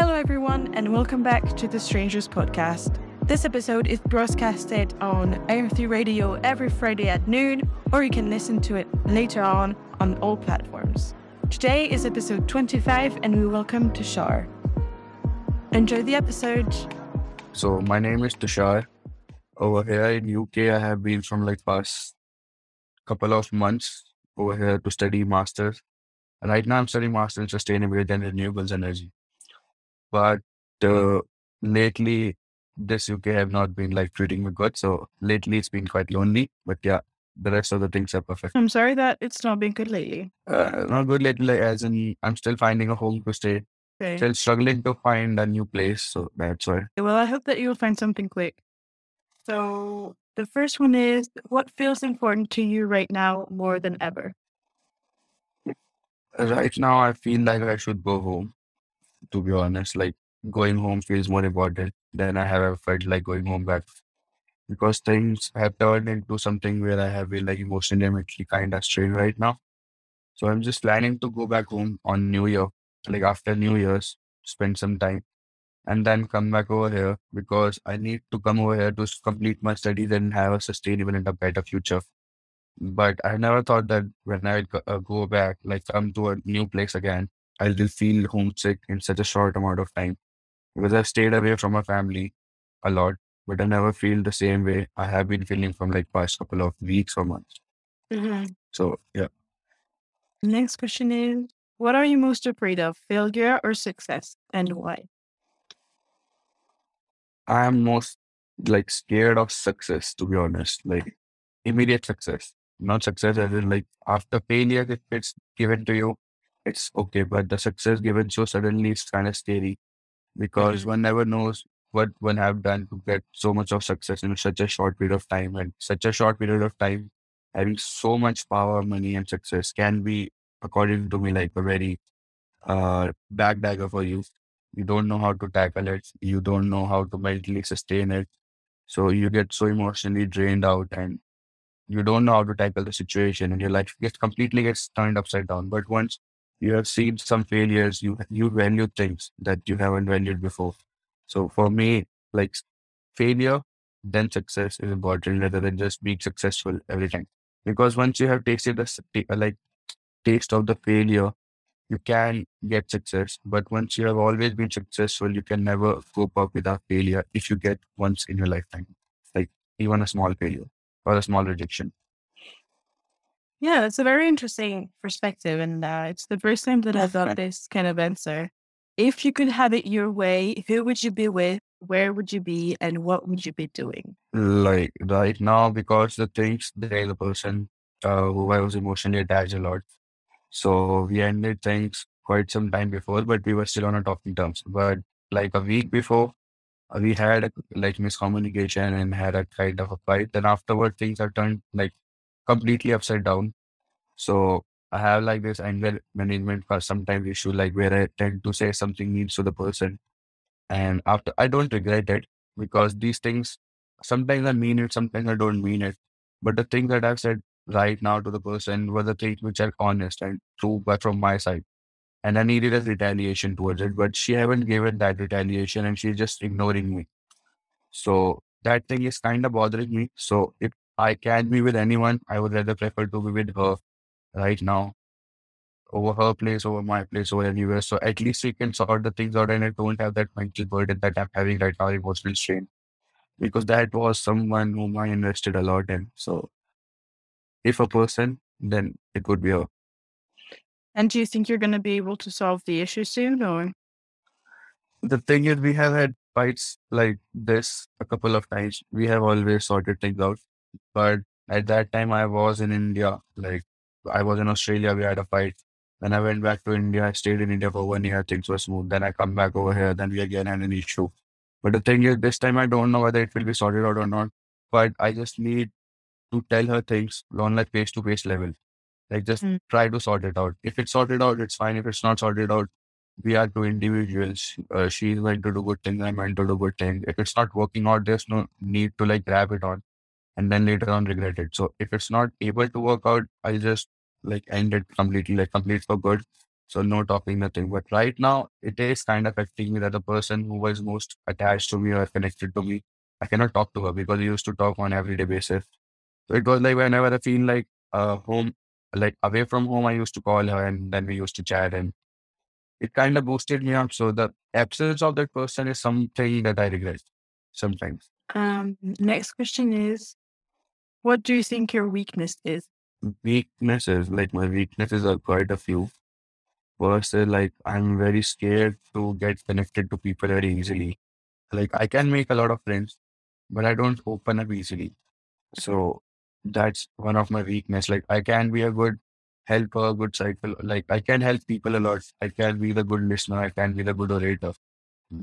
Hello, everyone, and welcome back to the Strangers Podcast. This episode is broadcasted on AM3 Radio every Friday at noon, or you can listen to it later on on all platforms. Today is episode 25, and we welcome Tushar. Enjoy the episode. So my name is Tushar. Over here in UK, I have been from like past couple of months over here to study masters. Right now, I'm studying master in sustainability and renewables energy. But uh, lately, this UK have not been like treating me good. So lately, it's been quite lonely. But yeah, the rest of the things are perfect. I'm sorry that it's not been good lately. Uh, not good lately, like, as in I'm still finding a home to stay. Okay. Still struggling to find a new place. So that's why. Well, I hope that you'll find something quick. So, the first one is what feels important to you right now more than ever? Right now, I feel like I should go home. To be honest, like going home feels more important than I have ever felt like going home back because things have turned into something where I have been like emotionally kind of strained right now. So I'm just planning to go back home on New Year, like after New Year's, spend some time and then come back over here because I need to come over here to complete my studies and have a sustainable and a better future. But I never thought that when I uh, go back, like come to a new place again, I'll just feel homesick in such a short amount of time because I've stayed away from my family a lot, but I never feel the same way I have been feeling from like past couple of weeks or months. Mm-hmm. So yeah, Next question is What are you most afraid of, failure or success, and why? I am most like scared of success to be honest, like immediate success, not success as in like after failure if it's given to you, it's okay, but the success given so suddenly is kind of scary because Mhm. one never knows what one have done to get so much of success in such a short period of time and such a short period of time having so much power money and success can be according to me like a very uh back dagger for you. You don't know how to tackle it. You don't know how to mentally sustain it. So you get so emotionally drained out and you don't know how to tackle the situation and your life gets completely gets turned upside down. But once you have seen some failures you you value things that you haven't valued before. So for me like failure then success is important rather than just being successful every time. Because once you have tasted the uh, like taste of the failure you can get success. But once you have always been successful you can never cope up without failure if you get once in your lifetime. Like even a small failure or a small rejection Yeah, that's a very interesting perspective. And uh, it's the first time that I've got this kind of answer. If you could have it your way, who would you be with? Where would you be? And what would you be doing? like right now because the things is a person uh, who I was emotionally attached a lot. So we ended things quite some time before, but we were still on a talking terms. But like a week before, we had a, like miscommunication and had a kind of a fight. Then afterward, things are turned like completely upside down. So I have like this anger management for sometimes issue, like where I tend to say something means to the person, and after I don't regret it because these things sometimes I mean it, sometimes I don't mean it. But the things that I've said right now to the person were the things which are honest and true, but from my side. And I needed a retaliation towards it, but she haven't given that retaliation, and she's just ignoring me. So that thing is kind of bothering me. So if I can be with anyone, I would rather prefer to be with her right now over her place, over my place, over anywhere. So at least we can sort the things out and I don't have that mental burden that I'm having right now, emotional strain. Because that was someone whom I invested a lot in. So if a person, then it would be her. And do you think you're going to be able to solve the issue soon? Or The thing is, we have had fights like this a couple of times. We have always sorted things out. But at that time, I was in India. Like, I was in Australia. We had a fight. Then I went back to India. I stayed in India for one year. Things were smooth. Then I come back over here. Then we again had an issue. But the thing is, this time I don't know whether it will be sorted out or not. But I just need to tell her things on like face to face level. Like, just Mm. try to sort it out. If it's sorted out, it's fine. If it's not sorted out, we are two individuals. Uh, she's meant to do good things. I'm meant to do good things. If it's not working out, there's no need to like grab it on and then later on regret it. So if it's not able to work out, I'll just like end it completely, like complete for good. So no talking, nothing. But right now, it is kind of affecting me that the person who was most attached to me or connected to me, I cannot talk to her because we used to talk on everyday basis. So it was like whenever I feel like uh, home, like away from home, I used to call her and then we used to chat and it kind of boosted me up. So the absence of that person is something that I regret sometimes. Um, next question is, what do you think your weakness is? Weaknesses, like my weaknesses are quite a few. First is like I'm very scared to get connected to people very easily. Like I can make a lot of friends, but I don't open up easily. So that's one of my weakness. Like I can be a good helper, good cycle. Like I can help people a lot. I can be the good listener. I can be the good orator.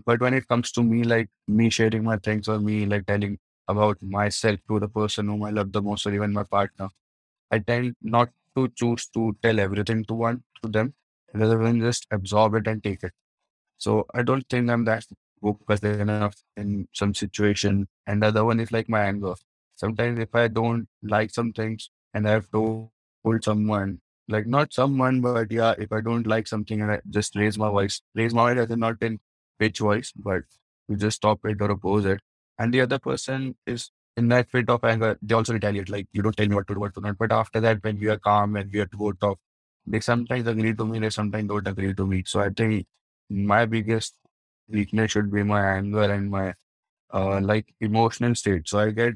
But when it comes to me, like me sharing my things or me like telling about myself to the person whom I love the most or even my partner, I tend not to choose to tell everything to one to them rather than just absorb it and take it. So I don't think I'm that focused enough in some situation. And the other one is like my anger. Sometimes if I don't like some things and I've to told someone, like not someone, but yeah, if I don't like something and I just raise my voice, raise my voice as in not in pitch voice, but you just stop it or oppose it. And the other person is in that fit of anger, they also retaliate, like you don't tell me what to do, what to not. But after that, when we are calm and we are go talk, they sometimes agree to me, they sometimes don't agree to me. So I think my biggest weakness should be my anger and my uh, like emotional state. So I get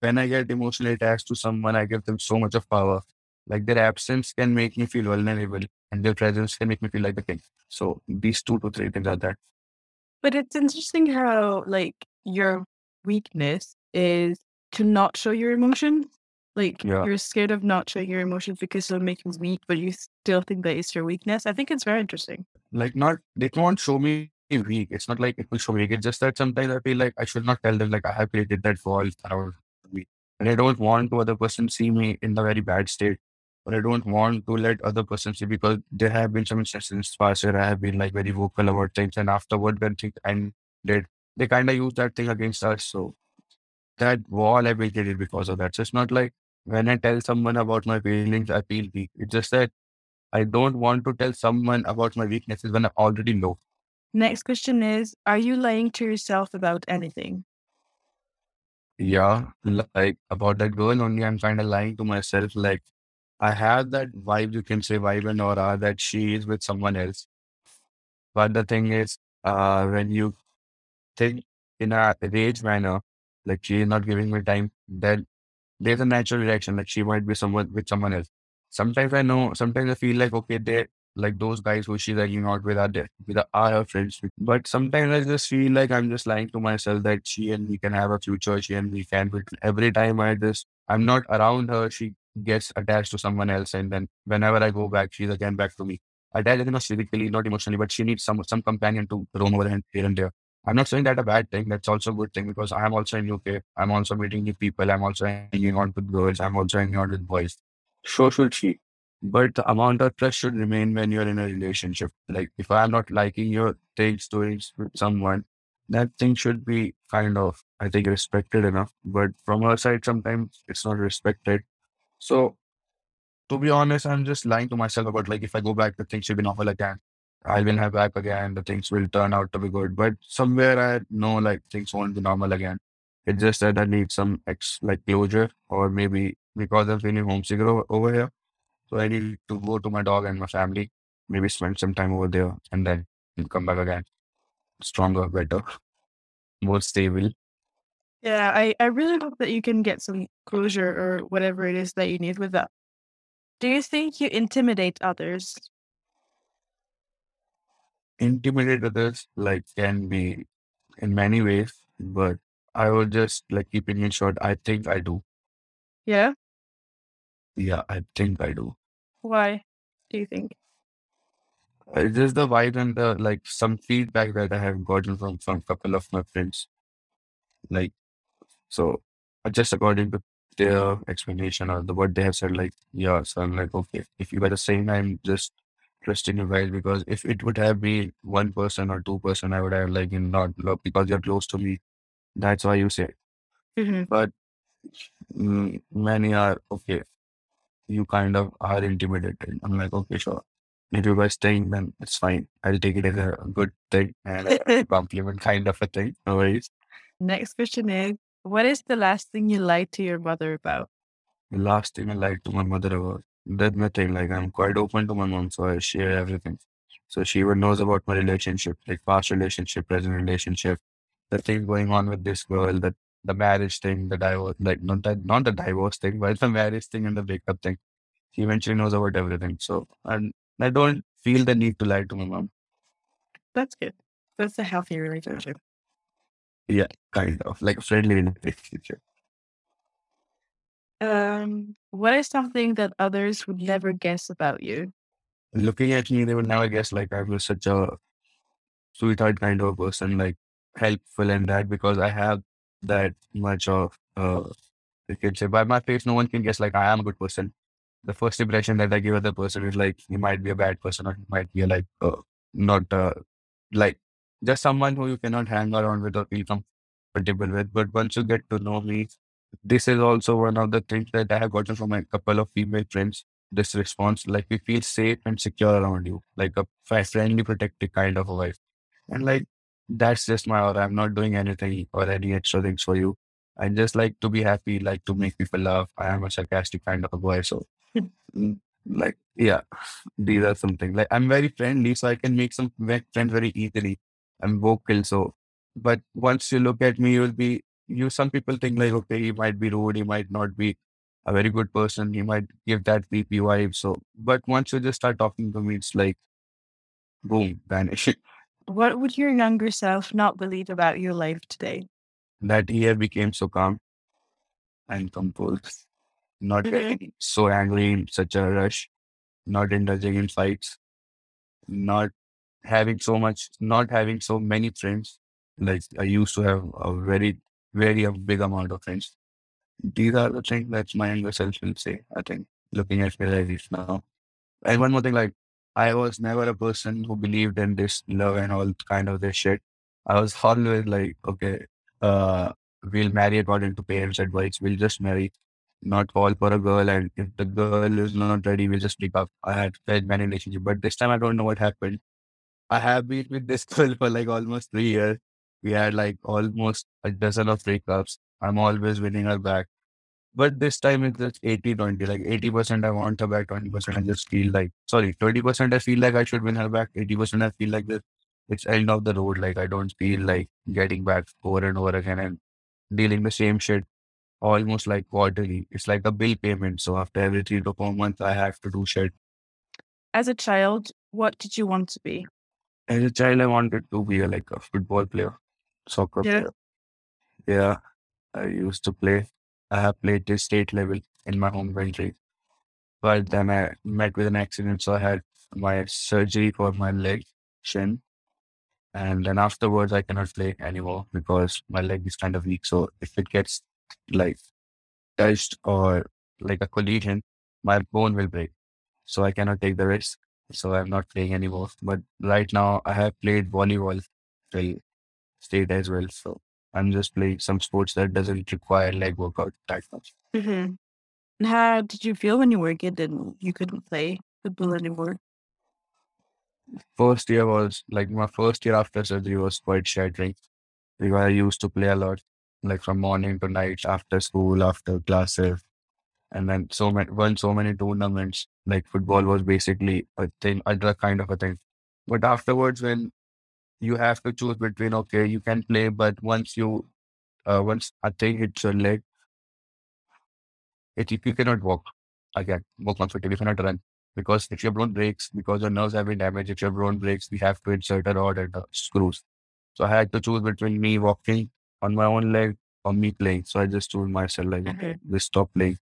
when I get emotionally attached to someone, I give them so much of power. Like their absence can make me feel vulnerable, and their presence can make me feel like a king. So these two to three things are that. But it's interesting how like your weakness is to not show your emotions. Like Yeah. you're scared of not showing your emotions because it'll make you weak, but you still think that it's your weakness. I think it's very interesting. like not they won't show me weak. It's not like it will show me weak. It's just that sometimes I feel like I should not tell them like I have created that wall around me. And I don't want to other person see me in a very bad state. But I don't want to let other person see because there have been some instances in the past where I have been like very vocal about things and afterward when things ended, they kind of use that thing against us. So that wall I built it because of that. So it's not like when I tell someone about my feelings, I feel weak. It's just that I don't want to tell someone about my weaknesses when I already know. Next question is Are you lying to yourself about anything? Yeah, like about that girl only, I'm kind of lying to myself. Like I have that vibe, you can say vibe and aura that she is with someone else. But the thing is, uh, when you think in a rage manner, like she is not giving me time, then there's a natural reaction. Like she might be someone with someone else. Sometimes I know, sometimes I feel like, okay, they like those guys who she's hanging out with are there, with are her friends. But sometimes I just feel like I'm just lying to myself that she and we can have a future, she and we can. But every time I just, I'm not around her, she gets attached to someone else. And then whenever I go mm-hmm. back, she's again back to me. Attached, not physically, not emotionally, but she needs some some companion to roam over and here and there. I'm not saying that a bad thing. That's also a good thing because I'm also in UK. I'm also meeting new people. I'm also hanging out with girls. I'm also hanging out with boys. So should she. But the amount of trust should remain when you're in a relationship. Like if I'm not liking your things doing with someone, that thing should be kind of, I think, respected enough. But from her side, sometimes it's not respected. So to be honest, I'm just lying to myself about like if I go back, the things should be normal again. I will have back again, the things will turn out to be good. But somewhere I know like things won't be normal again. It's just that I need some ex like closure, or maybe because I'm feeling homesick over here. So I need to go to my dog and my family, maybe spend some time over there and then come back again. Stronger, better, more stable. Yeah, I, I really hope that you can get some closure or whatever it is that you need with that. Do you think you intimidate others? Intimidate others like can be in many ways, but I would just like keeping it short. I think I do. Yeah. Yeah, I think I do. Why do you think? It's just the vibe and the like some feedback that I have gotten from from couple of my friends. Like so, uh, just according to their explanation or the what they have said, like yeah. So I'm like, okay, if you were the same, I'm just trusting you guys because if it would have been one person or two person, I would have like you not look because you're close to me. That's why you say. hmm But mm, many are okay. You kind of are intimidated. I'm like, okay, sure. if you guys think, then it's fine. I'll take it as a good thing and a compliment kind of a thing. No worries. Next question is What is the last thing you lied to your mother about? The last thing I lied to my mother about, that's nothing. Like, I'm quite open to my mom, so I share everything. So she even knows about my relationship, like past relationship, present relationship, the thing going on with this girl, the the marriage thing, the divorce, like not that not the divorce thing, but the marriage thing and the breakup thing. She eventually knows about everything. So and I don't feel the need to lie to my mom. That's good. That's a healthy relationship. Yeah, kind of like a friendly relationship. Um, what is something that others would never guess about you? Looking at me, they would never guess like I was such a sweetheart kind of person, like helpful and that because I have that much of uh you can say by my face, no one can guess like I am a good person. The first impression that I give other person is like he might be a bad person or he might be like uh, not uh, like just someone who you cannot hang around with or feel comfortable with. But once you get to know me, this is also one of the things that I have gotten from a couple of female friends. This response, like we feel safe and secure around you, like a friendly, protective kind of a wife. And like that's just my aura. I'm not doing anything or any extra things for you. I just like to be happy, like to make people laugh. I am a sarcastic kind of a boy, so mm, like yeah, these are something like I'm very friendly, so I can make some friends very easily. I'm vocal, so but once you look at me, you'll be you. Some people think like okay, he might be rude, he might not be a very good person, he might give that creepy vibe. So, but once you just start talking to me, it's like boom, vanish. What would your younger self not believe about your life today? that year became so calm and composed, not Mhm. getting so angry in such a rush, not indulging in fights, not having so much, not having so many friends. Like I used to have a very, very big amount of friends. These are the things that my younger self will say, I think, looking at this now. And one more thing, like I was never a person who believed in this love and all kind of this shit. I was always like, okay, uh, we'll marry according to parents' advice. We'll just marry, not fall for a girl. And if the girl is not ready, we'll just break up. I had felt many relationships, but this time I don't know what happened. I have been with this girl for like almost three years. We had like almost a dozen of breakups. I'm always winning her back. But this time it's just 80 20. Like 80% I want her back, 20% I just feel like, sorry, 20% I feel like I should win her back, 80% I feel like this. It's end of the road. Like I don't feel like getting back over and over again and dealing the same shit almost like quarterly. It's like a bill payment. So after every three to four months, I have to do shit. As a child, what did you want to be? As a child, I wanted to be a, like a football player, soccer Yeah. player. Yeah, I used to play. I have played to state level in my home country. But then I met with an accident, so I had my surgery for my leg, shin. And then afterwards, I cannot play anymore because my leg is kind of weak. So if it gets like touched or like a collision, my bone will break. So I cannot take the risk. So I'm not playing anymore. But right now, I have played volleyball till state as well. So I'm just playing some sports that doesn't require leg workout that much. Mm-hmm. And how did you feel when you were a kid and you couldn't play football anymore? First year was like my first year after surgery was quite shattering because I used to play a lot, like from morning to night, after school, after classes, and then so many won so many tournaments. Like football was basically a thing, other kind of a thing. But afterwards, when you have to choose between okay, you can play, but once you uh, once a thing hits your leg, it you cannot walk again, more comfortable. You cannot run because if your bone breaks, because your nerves have been damaged, if your bone breaks, we have to insert a rod and uh, screws. So I had to choose between me walking on my own leg or me playing. So I just told myself like, okay, just stop playing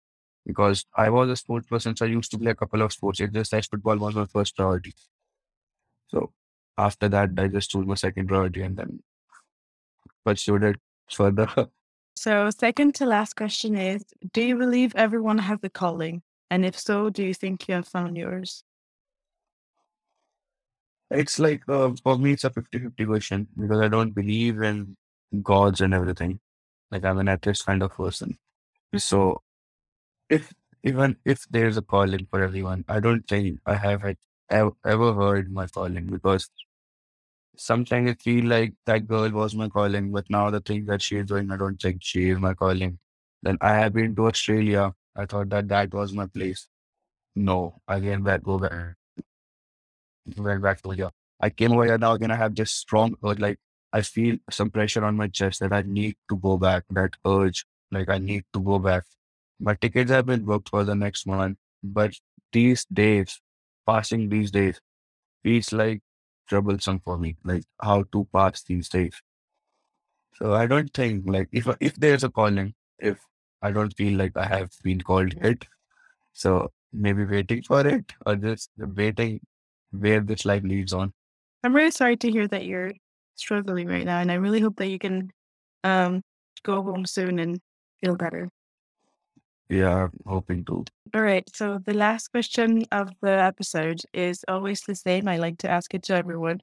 because I was a sports person. So I used to play a couple of sports. It just like football was my first priority. So after that, I just chose my second priority and then pursued it further. So, second to last question is Do you believe everyone has a calling? And if so, do you think you have found yours? It's like, uh, for me, it's a 50 50 question because I don't believe in gods and everything. Like, I'm an atheist kind of person. So, if even if there's a calling for everyone, I don't think I have ever, ever heard my calling because sometimes I feel like that girl was my calling, but now the thing that she is doing, I don't think she is my calling. Then I have been to Australia. I thought that that was my place. No, again, back go back, went back to India. I came over here now again. I have this strong urge, like I feel some pressure on my chest that I need to go back. That urge, like I need to go back. My tickets have been booked for the next month, but these days, passing these days, feels like troublesome for me. Like how to pass these days. So I don't think like if if there's a calling, if I don't feel like I have been called yet, so maybe waiting for it or just waiting where this life leads on. I'm really sorry to hear that you're struggling right now, and I really hope that you can um, go home soon and feel better. Yeah, hoping to. All right. So the last question of the episode is always the same. I like to ask it to everyone.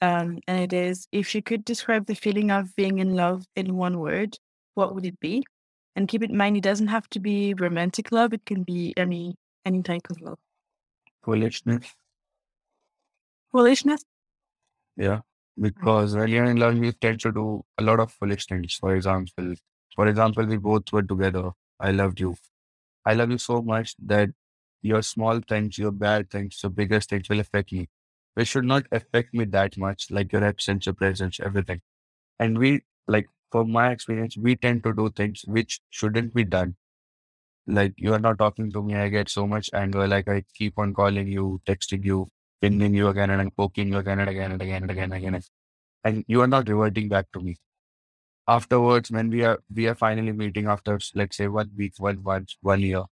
Um, and it is if you could describe the feeling of being in love in one word, what would it be? And keep in mind it doesn't have to be romantic love, it can be any any type of love. Foolishness. Foolishness? Yeah. Because when you're in love, you tend to do a lot of foolish things. For example, for example, we both were together. I loved you. I love you so much that your small things, your bad things, your biggest things will affect me. It should not affect me that much, like your absence, your presence, everything. And we, like, from my experience, we tend to do things which shouldn't be done. Like, you are not talking to me, I get so much anger. Like, I keep on calling you, texting you, pinning you again and poking you again and again and again and again and again. And you are not reverting back to me. Afterwards, when we are we are finally meeting after let's say one week, one month, one year,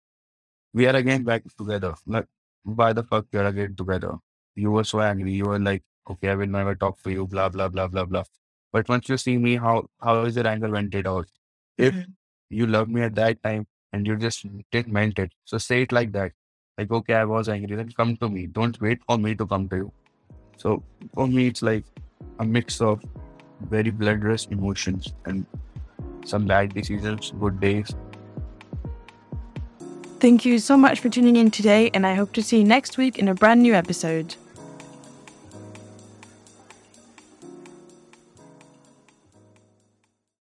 we are again back together. Like, why the fuck we are again together? You were so angry. You were like, okay, I will never talk to you, blah, blah, blah, blah, blah. But once you see me, how how is your anger vented out? If Mhm. you love me at that time and you just didn't meant it, so say it like that. Like, okay, I was angry, then come to me. Don't wait for me to come to you. So for me, it's like a mix of very bloodless emotions and some bad decisions, good days. Thank you so much for tuning in today, and I hope to see you next week in a brand new episode.